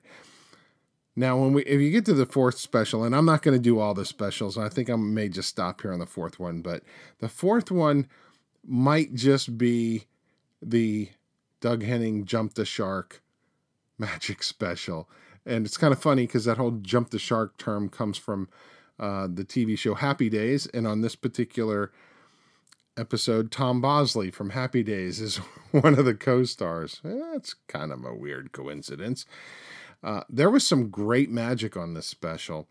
S1: Now, when we if you get to the fourth special, and I'm not going to do all the specials, I think I may just stop here on the fourth one. But the fourth one might just be the Doug Henning jump the shark magic special, and it's kind of funny because that whole jump the shark term comes from uh, the TV show Happy Days, and on this particular episode, Tom Bosley from Happy Days is one of the co-stars. That's kind of a weird coincidence. Uh, there was some great magic on this special,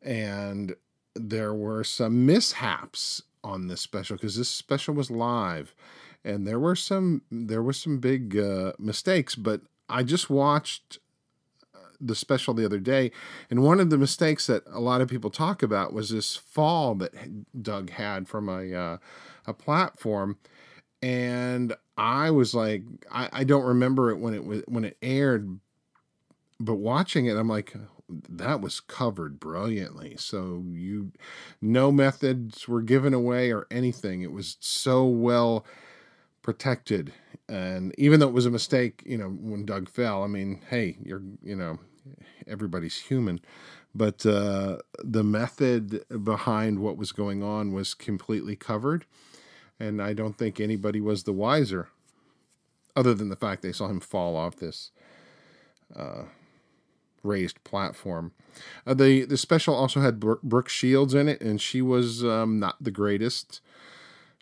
S1: and there were some mishaps on this special because this special was live, and there were some there were some big uh, mistakes. But I just watched the special the other day, and one of the mistakes that a lot of people talk about was this fall that Doug had from a uh, a platform, and I was like, I, I don't remember it when it was when it aired, but watching it, I'm like, that was covered brilliantly. So you, no methods were given away or anything. It was so well protected. And even though it was a mistake, you know, when Doug fell, I mean, hey, you're, you know, everybody's human. But uh, the method behind what was going on was completely covered. And I don't think anybody was the wiser, other than the fact they saw him fall off this uh, raised platform. Uh, the the special also had Brooke Shields in it, and she was um, not the greatest.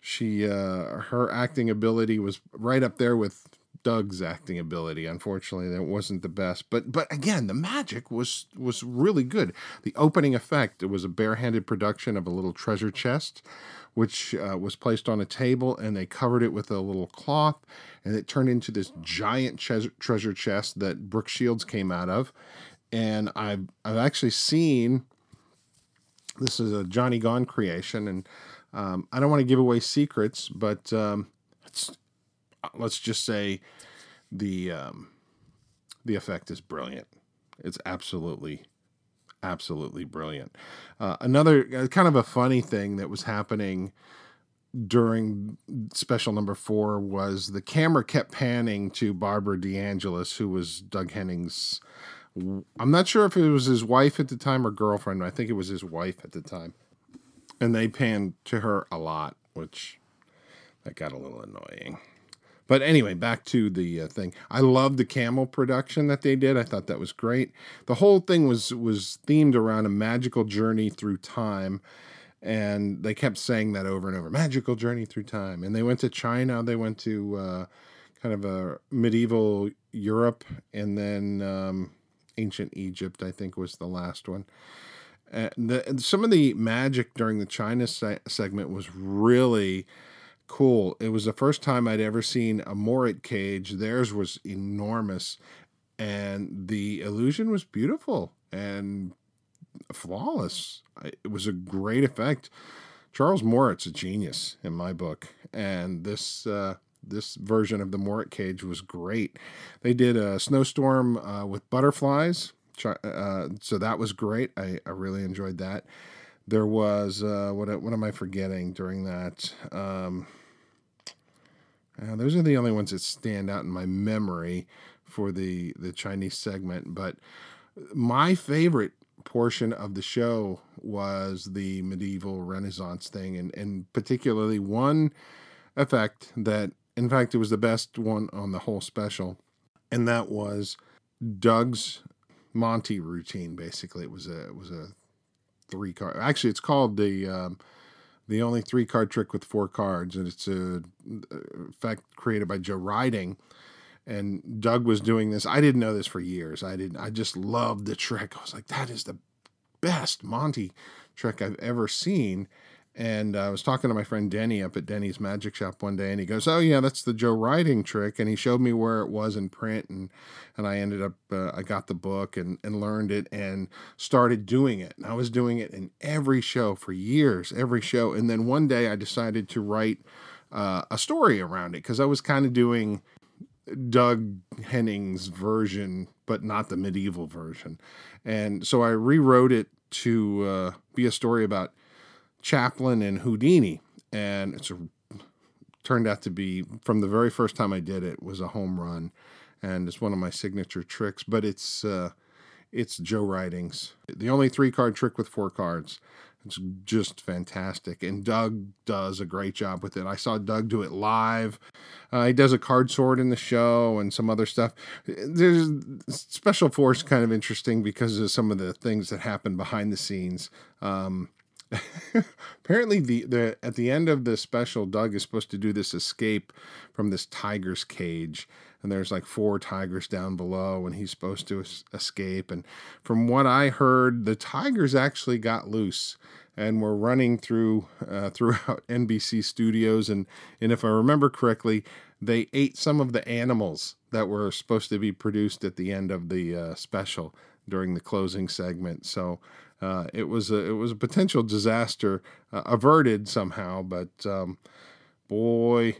S1: She uh, her acting ability was right up there with Doug's acting ability. Unfortunately, that wasn't the best. But but again, the magic was was really good. The opening effect it was a barehanded production of a little treasure chest, which uh, was placed on a table, and they covered it with a little cloth, and it turned into this giant treasure chest that Brooke Shields came out of and I've I've actually seen this is a Johnny Gaughan creation, and um, I don't want to give away secrets, but um, let's just say the um, the effect is brilliant. It's absolutely absolutely brilliant. Uh, another uh, kind of a funny thing that was happening during special number four was the camera kept panning to Barbara DeAngelis, who was Doug Henning's I'm not sure if it was his wife at the time or girlfriend. I think it was his wife at the time. And they panned to her a lot, which that got a little annoying. But anyway, back to the uh, thing. I love the camel production that they did. I thought that was great. The whole thing was was themed around a magical journey through time, and they kept saying that over and over. Magical journey through time. And they went to China. They went to uh, kind of a medieval Europe, and then um, ancient Egypt, I think was the last one. Some of the magic during the China se- segment was really cool. It was the first time I'd ever seen a Morritt cage. Theirs was enormous, and the illusion was beautiful and flawless. It was a great effect. Charles Morritt's a genius in my book, and this uh, this version of the Morit cage was great. They did a snowstorm uh, with butterflies, uh, so that was great. I, I really enjoyed that. There was uh, what what am I forgetting during that? Um, uh, those are the only ones that stand out in my memory for the the Chinese segment. But my favorite portion of the show was the medieval Renaissance thing, and and particularly one effect that in fact, it was the best one on the whole special, and that was Doug's Monte routine. Basically, it was a it was a three card. Actually, it's called the um, the only three card trick with four cards, and it's a effect created by Joe Riding. And Doug was doing this. I didn't know this for years. I didn't. I just loved the trick. I was like, that is the best Monte trick I've ever seen. And I was talking to my friend Denny up at Denny's Magic Shop one day, and he goes, "Oh yeah, that's the Joe Riding trick." And he showed me where it was in print, and and I ended up uh, I got the book and and learned it and started doing it. And I was doing it in every show for years, every show. And then one day I decided to write uh, a story around it because I was kind of doing Doug Henning's version, but not the medieval version. And so I rewrote it to uh, be a story about Chaplin and Houdini. And it's a, turned out to be, from the very first time I did it, was a home run. And it's one of my signature tricks, but it's uh, it's Joe Riding's. The only three card trick with four cards. It's just fantastic. And Doug does a great job with it. I saw Doug do it live. Uh, he does a card sort in the show and some other stuff. There's Special Force kind of interesting because of some of the things that happen behind the scenes. Um, apparently the, the at the end of the special doug is supposed to do this escape from this tiger's cage. And there's like four tigers down below and he's supposed to es- escape. And from what i heard the tigers actually got loose and were running through uh, throughout nbc studios. And and if i remember correctly they ate some of the animals that were supposed to be produced at the end of the uh, special during the closing segment. So uh, it was a it was a potential disaster uh, averted somehow, but um, boy,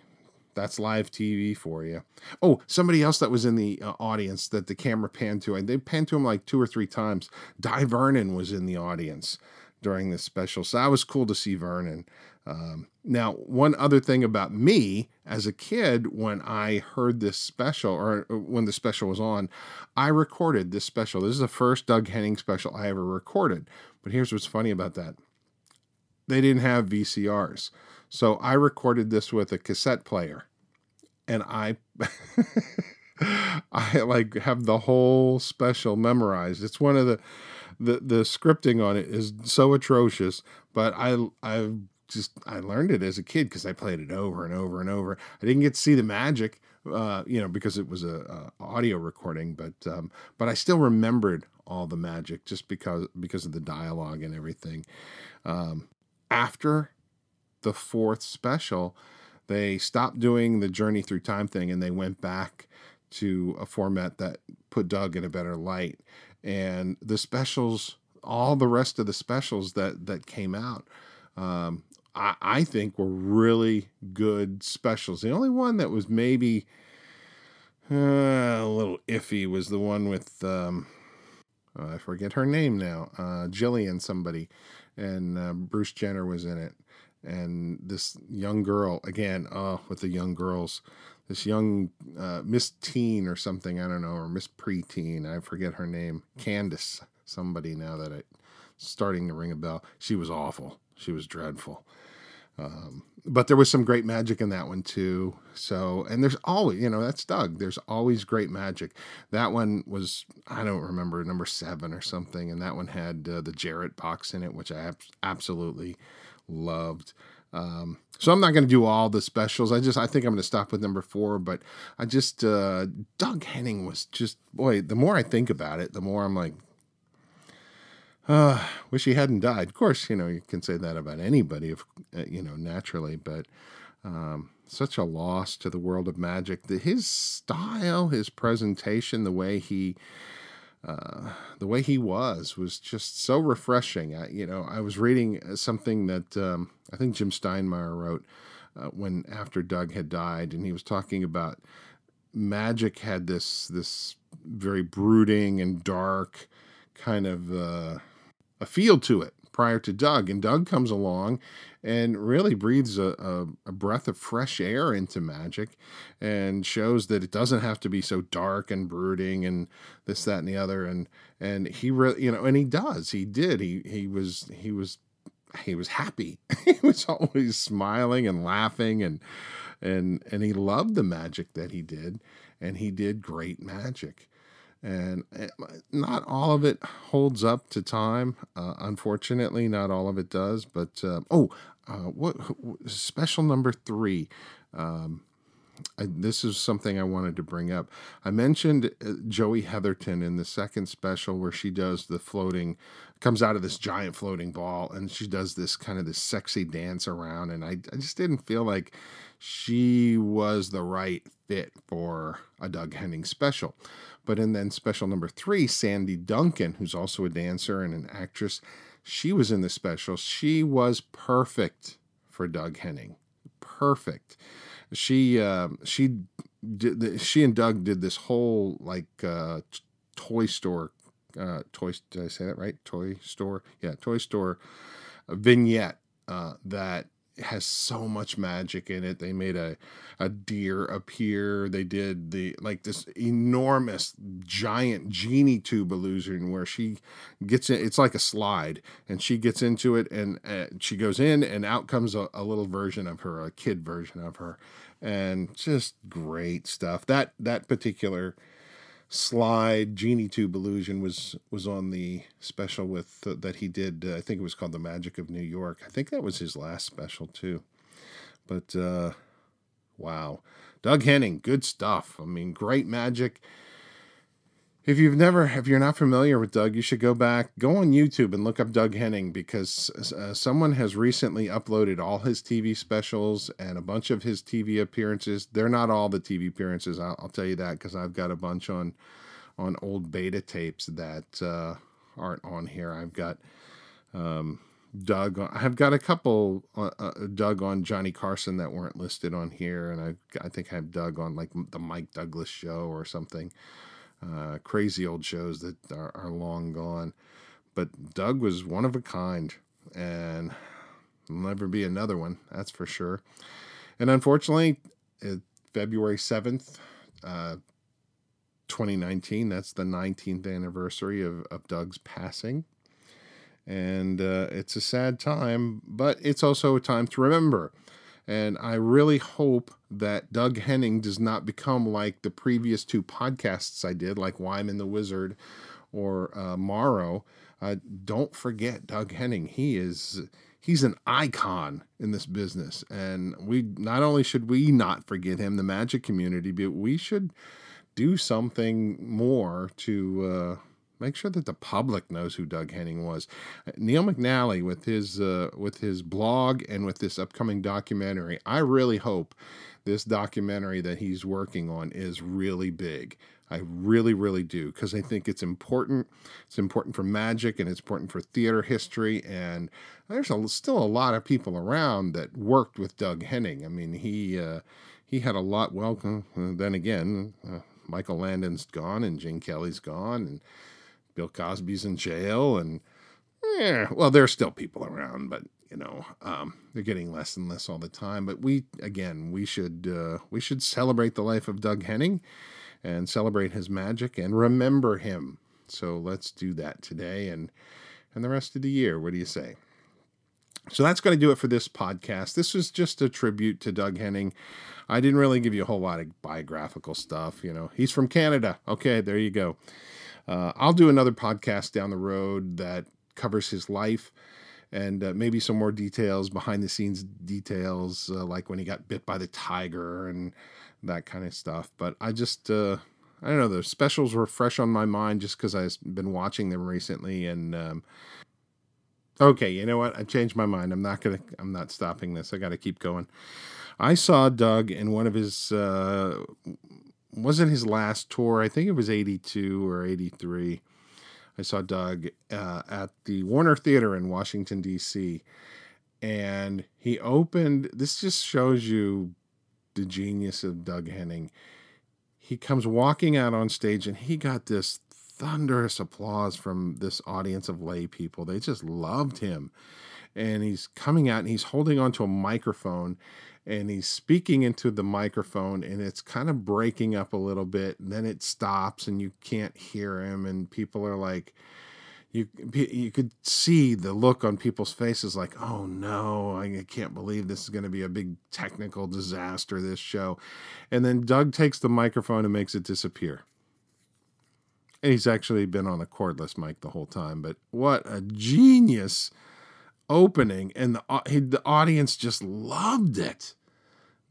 S1: that's live TV for you. Oh, somebody else that was in the uh, audience that the camera panned to, and they panned to him like two or three times. Dai Vernon was in the audience during this special, so that was cool to see Vernon. Um, now, one other thing about me as a kid, when I heard this special, or uh, when the special was on, I recorded this special. This is the first Doug Henning special I ever recorded. But here's what's funny about that they didn't have VCRs. So I recorded this with a cassette player. And I. I like have the whole special memorized. It's one of the the the scripting on it is so atrocious, but I I just I learned it as a kid because I played it over and over and over. I didn't get to see the magic, uh, you know, because it was a, a audio recording, but um, but I still remembered all the magic just because because of the dialogue and everything. Um, after the fourth special, they stopped doing the journey through time thing and they went back to a format that put Doug in a better light. And the specials, all the rest of the specials that that came out, um, I, I think were really good specials. The only one that was maybe uh, a little iffy was the one with um, uh, I forget her name now, uh, Jillian somebody, and uh, Bruce Jenner was in it, and this young girl again, oh, with the young girls, this young uh, Miss Teen or something I don't know, or Miss Preteen, I forget her name, Candace somebody now that I starting to ring a bell. She was awful. She was dreadful. Um, but there was some great magic in that one too. So, and there's always, you know, that's Doug. There's always great magic. That one was, I don't remember, number seven or something. And that one had uh, the Jarrett box in it, which I ab- absolutely loved. Um, so I'm not going to do all the specials. I just, I think I'm going to stop with number four, but I just, uh, Doug Henning was just, boy, the more I think about it, the more I'm like, uh, wish he hadn't died. Of course, you know, you can say that about anybody, if, uh, you know, naturally, but um, such a loss to the world of magic. The, his style, his presentation, the way he, uh, the way he was, was just so refreshing. I, you know, I was reading something that um, I think Jim Steinmeyer wrote uh, when after Doug had died, and he was talking about magic had this this very brooding and dark kind of uh, a feel to it prior to Doug. And Doug comes along and really breathes a, a, a, breath of fresh air into magic and shows that it doesn't have to be so dark and brooding and this, that, and the other. And, and he really, you know, and he does, he did, he, he was, he was, he was happy. he was always smiling and laughing and, and, and he loved the magic that he did. And he did great magic and eh, not all of it holds up to time. Uh, unfortunately, not all of it does. But uh, oh, uh, what special number three? Um, I, this is something I wanted to bring up. I mentioned uh, Joey Heatherton in the second special where she does the floating, comes out of this giant floating ball, and she does this kind of this sexy dance around. And I, I just didn't feel like she was the right fit for a Doug Henning special. But in then special number three, Sandy Duncan, who's also a dancer and an actress, she was in the special. She was perfect for Doug Henning. Perfect. She uh, she did the, she and Doug did this whole like uh, toy store, uh, toy. Did I say that right? Toy store, yeah, toy store vignette uh, that has so much magic in it. They made a a deer appear. They did the like this enormous giant genie tube illusion where she gets in. It's like a slide, and she gets into it, and uh, she goes in, and out comes a, a little version of her, a kid version of her, and just great stuff. That that particular slide genie tube illusion was was on the special with uh, that he did uh, i think it was called the magic of new york. I think that was his last special too. But uh wow. Doug henning good stuff. I mean great magic if you've never if you're not familiar with doug you should go back go on youtube and look up doug henning because uh, someone has recently uploaded all his tv specials and a bunch of his tv appearances they're not all the tv appearances i'll, I'll tell you that because i've got a bunch on on old beta tapes that uh, aren't on here i've got um, Doug. I've got a couple uh, uh, Doug on Johnny Carson that weren't listed on here, and I I think I have Doug on like the Mike Douglas show or something uh, crazy old shows that are, are, long gone. But Doug was one of a kind, and there'll never be another one, that's for sure. And unfortunately, it, February 7th, uh, 2019, that's the 19th anniversary of, of Doug's passing. And uh, it's a sad time, but it's also a time to remember. And I really hope that Doug Henning does not become like the previous two podcasts I did, like Wyman the Wizard or uh, Morrow. Uh, don't forget Doug Henning. He is he's an icon in this business, and we not only should we not forget him, the magic community, but we should do something more to. Uh, make sure that the public knows who Doug Henning was. Neil McNally with his uh, with his blog and with this upcoming documentary. I really hope this documentary that he's working on is really big. I really, really do because I think it's important. It's important for magic and it's important for theater history. And there's a, still a lot of people around that worked with Doug Henning. I mean, he uh, he had a lot. Well, then again, uh, Michael Landon's gone and Gene Kelly's gone and Bill Cosby's in jail, and yeah, well, there's still people around, but you know, um, they're getting less and less all the time. But we, again, we should uh, we should celebrate the life of Doug Henning and celebrate his magic and remember him. So let's do that today and and the rest of the year. What do you say? So that's going to do it for this podcast. This was just a tribute to Doug Henning. I didn't really give you a whole lot of biographical stuff. You know, he's from Canada. Okay, there you go. Uh, I'll do another podcast down the road that covers his life and uh, maybe some more details, behind the scenes details, uh, like when he got bit by the tiger and that kind of stuff. But I just, uh, I don't know, the specials were fresh on my mind just because I've been watching them recently. And um, okay, you know what? I changed my mind. I'm not gonna, I'm not stopping this. I got to keep going. I saw Doug in one of his uh, wasn't his last tour. I think it was 82 or 83. I saw Doug uh, at the Warner Theater in Washington, D.C. And he opened, this just shows you the genius of Doug Henning. He comes walking out on stage and he got this thunderous applause from this audience of lay people. They just loved him. And he's coming out and he's holding onto a microphone and he's speaking into the microphone and it's kind of breaking up a little bit and then it stops and you can't hear him and people are like you you could see the look on people's faces like oh no i can't believe this is going to be a big technical disaster this show. And then doug takes the microphone and makes it disappear. And he's actually been on a cordless mic the whole time but what a genius opening, and the the audience just loved it.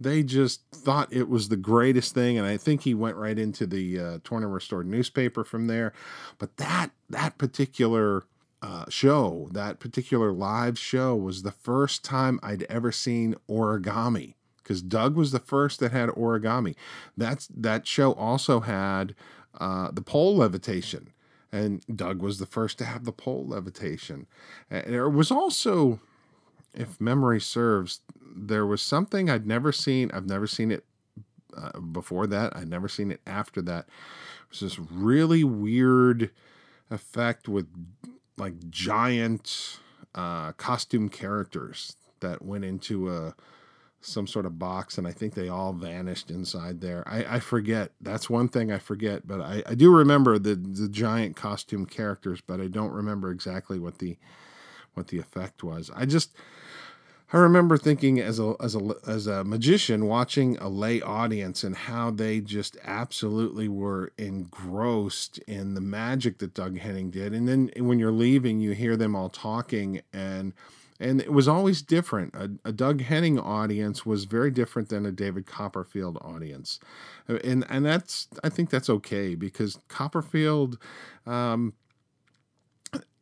S1: They just thought it was the greatest thing, and I think he went right into the uh, Torn and Restored newspaper from there. But that that particular uh, show, that particular live show, was the first time I'd ever seen origami because Doug was the first that had origami. That's that show also had uh, the pole levitation and Doug was the first to have the pole levitation. And there was also, if memory serves, there was something I'd never seen. I've never seen it uh, before that. I'd never seen it after that. It was this really weird effect with like giant uh, costume characters that went into a some sort of box, and I think they all vanished inside there. I, I forget. That's one thing I forget, but I, I do remember the the giant costume characters, but I don't remember exactly what the what the effect was. I just I remember thinking as a as a as a magician watching a lay audience and how they just absolutely were engrossed in the magic that Doug Henning did. And then when you're leaving, you hear them all talking and and it was always different. A, a Doug Henning audience was very different than a David Copperfield audience, and and that's I think that's okay because Copperfield um,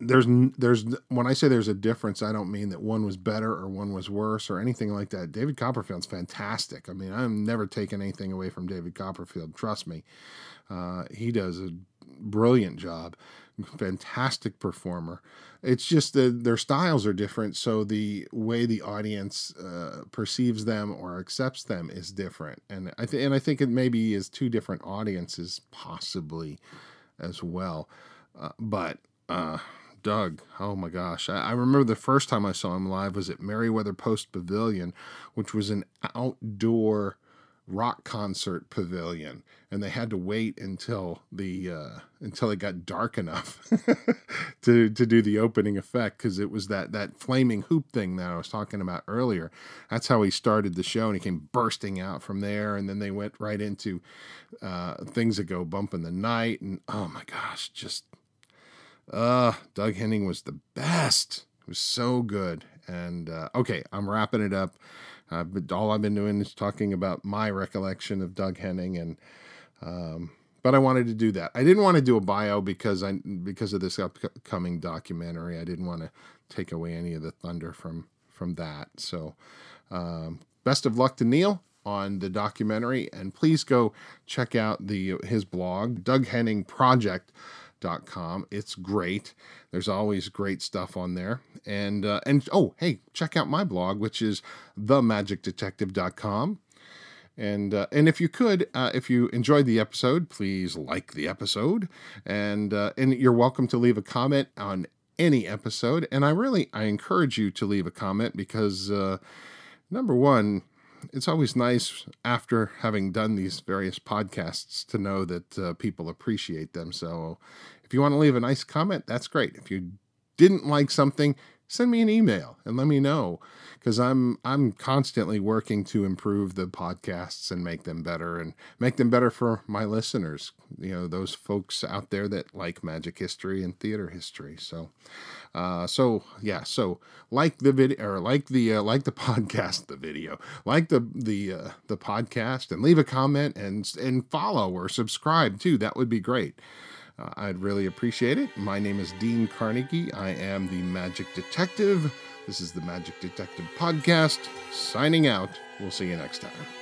S1: there's there's when I say there's a difference, I don't mean that one was better or one was worse or anything like that. David Copperfield's fantastic. I mean, I'm never taking anything away from David Copperfield. Trust me, uh, he does a brilliant job. Fantastic performer. It's just that their styles are different, so the way the audience uh, perceives them or accepts them is different. And I th- and I think it maybe is two different audiences possibly as well. Uh, but uh, Doug. Oh my gosh. I, I, remember the first time I saw him live was at Merriweather Post Pavilion, which was an outdoor rock concert pavilion and they had to wait until the uh, until it got dark enough to to do the opening effect because it was that that flaming hoop thing that I was talking about earlier. That's how he started the show, and he came bursting out from there, and then they went right into uh, things that go bump in the night, and oh my gosh, just uh, Doug Henning was the best. It was so good. And uh, okay, I'm wrapping it up. Uh, but all I've been doing is talking about my recollection of Doug Henning, and um, but I wanted to do that. I didn't want to do a bio because I because of this upcoming documentary. I didn't want to take away any of the thunder from from that. So, um, best of luck to Neil on the documentary, and please go check out the his blog, Doug Henning Project com. It's great. There's always great stuff on there. And uh, and oh, hey, check out my blog, which is themagicdetective.com. And uh, and if you could, uh, if you enjoyed the episode, please like the episode, and uh, and you're welcome to leave a comment on any episode. And I really I encourage you to leave a comment because uh, number one, it's always nice after having done these various podcasts to know that uh, people appreciate them. So if you want to leave a nice comment, that's great. If you didn't like something, send me an email and let me know because I'm I'm constantly working to improve the podcasts and make them better and make them better for my listeners. You know, those folks out there that like magic history and theater history. So, uh, so yeah, so like the video or like the uh, like the podcast, the video, like the the uh, the podcast, and leave a comment and and follow or subscribe too. That would be great. Uh, I'd really appreciate it. My name is Dean Carnegie. I am the Magic Detective. This is the Magic Detective Podcast. Signing out. We'll see you next time.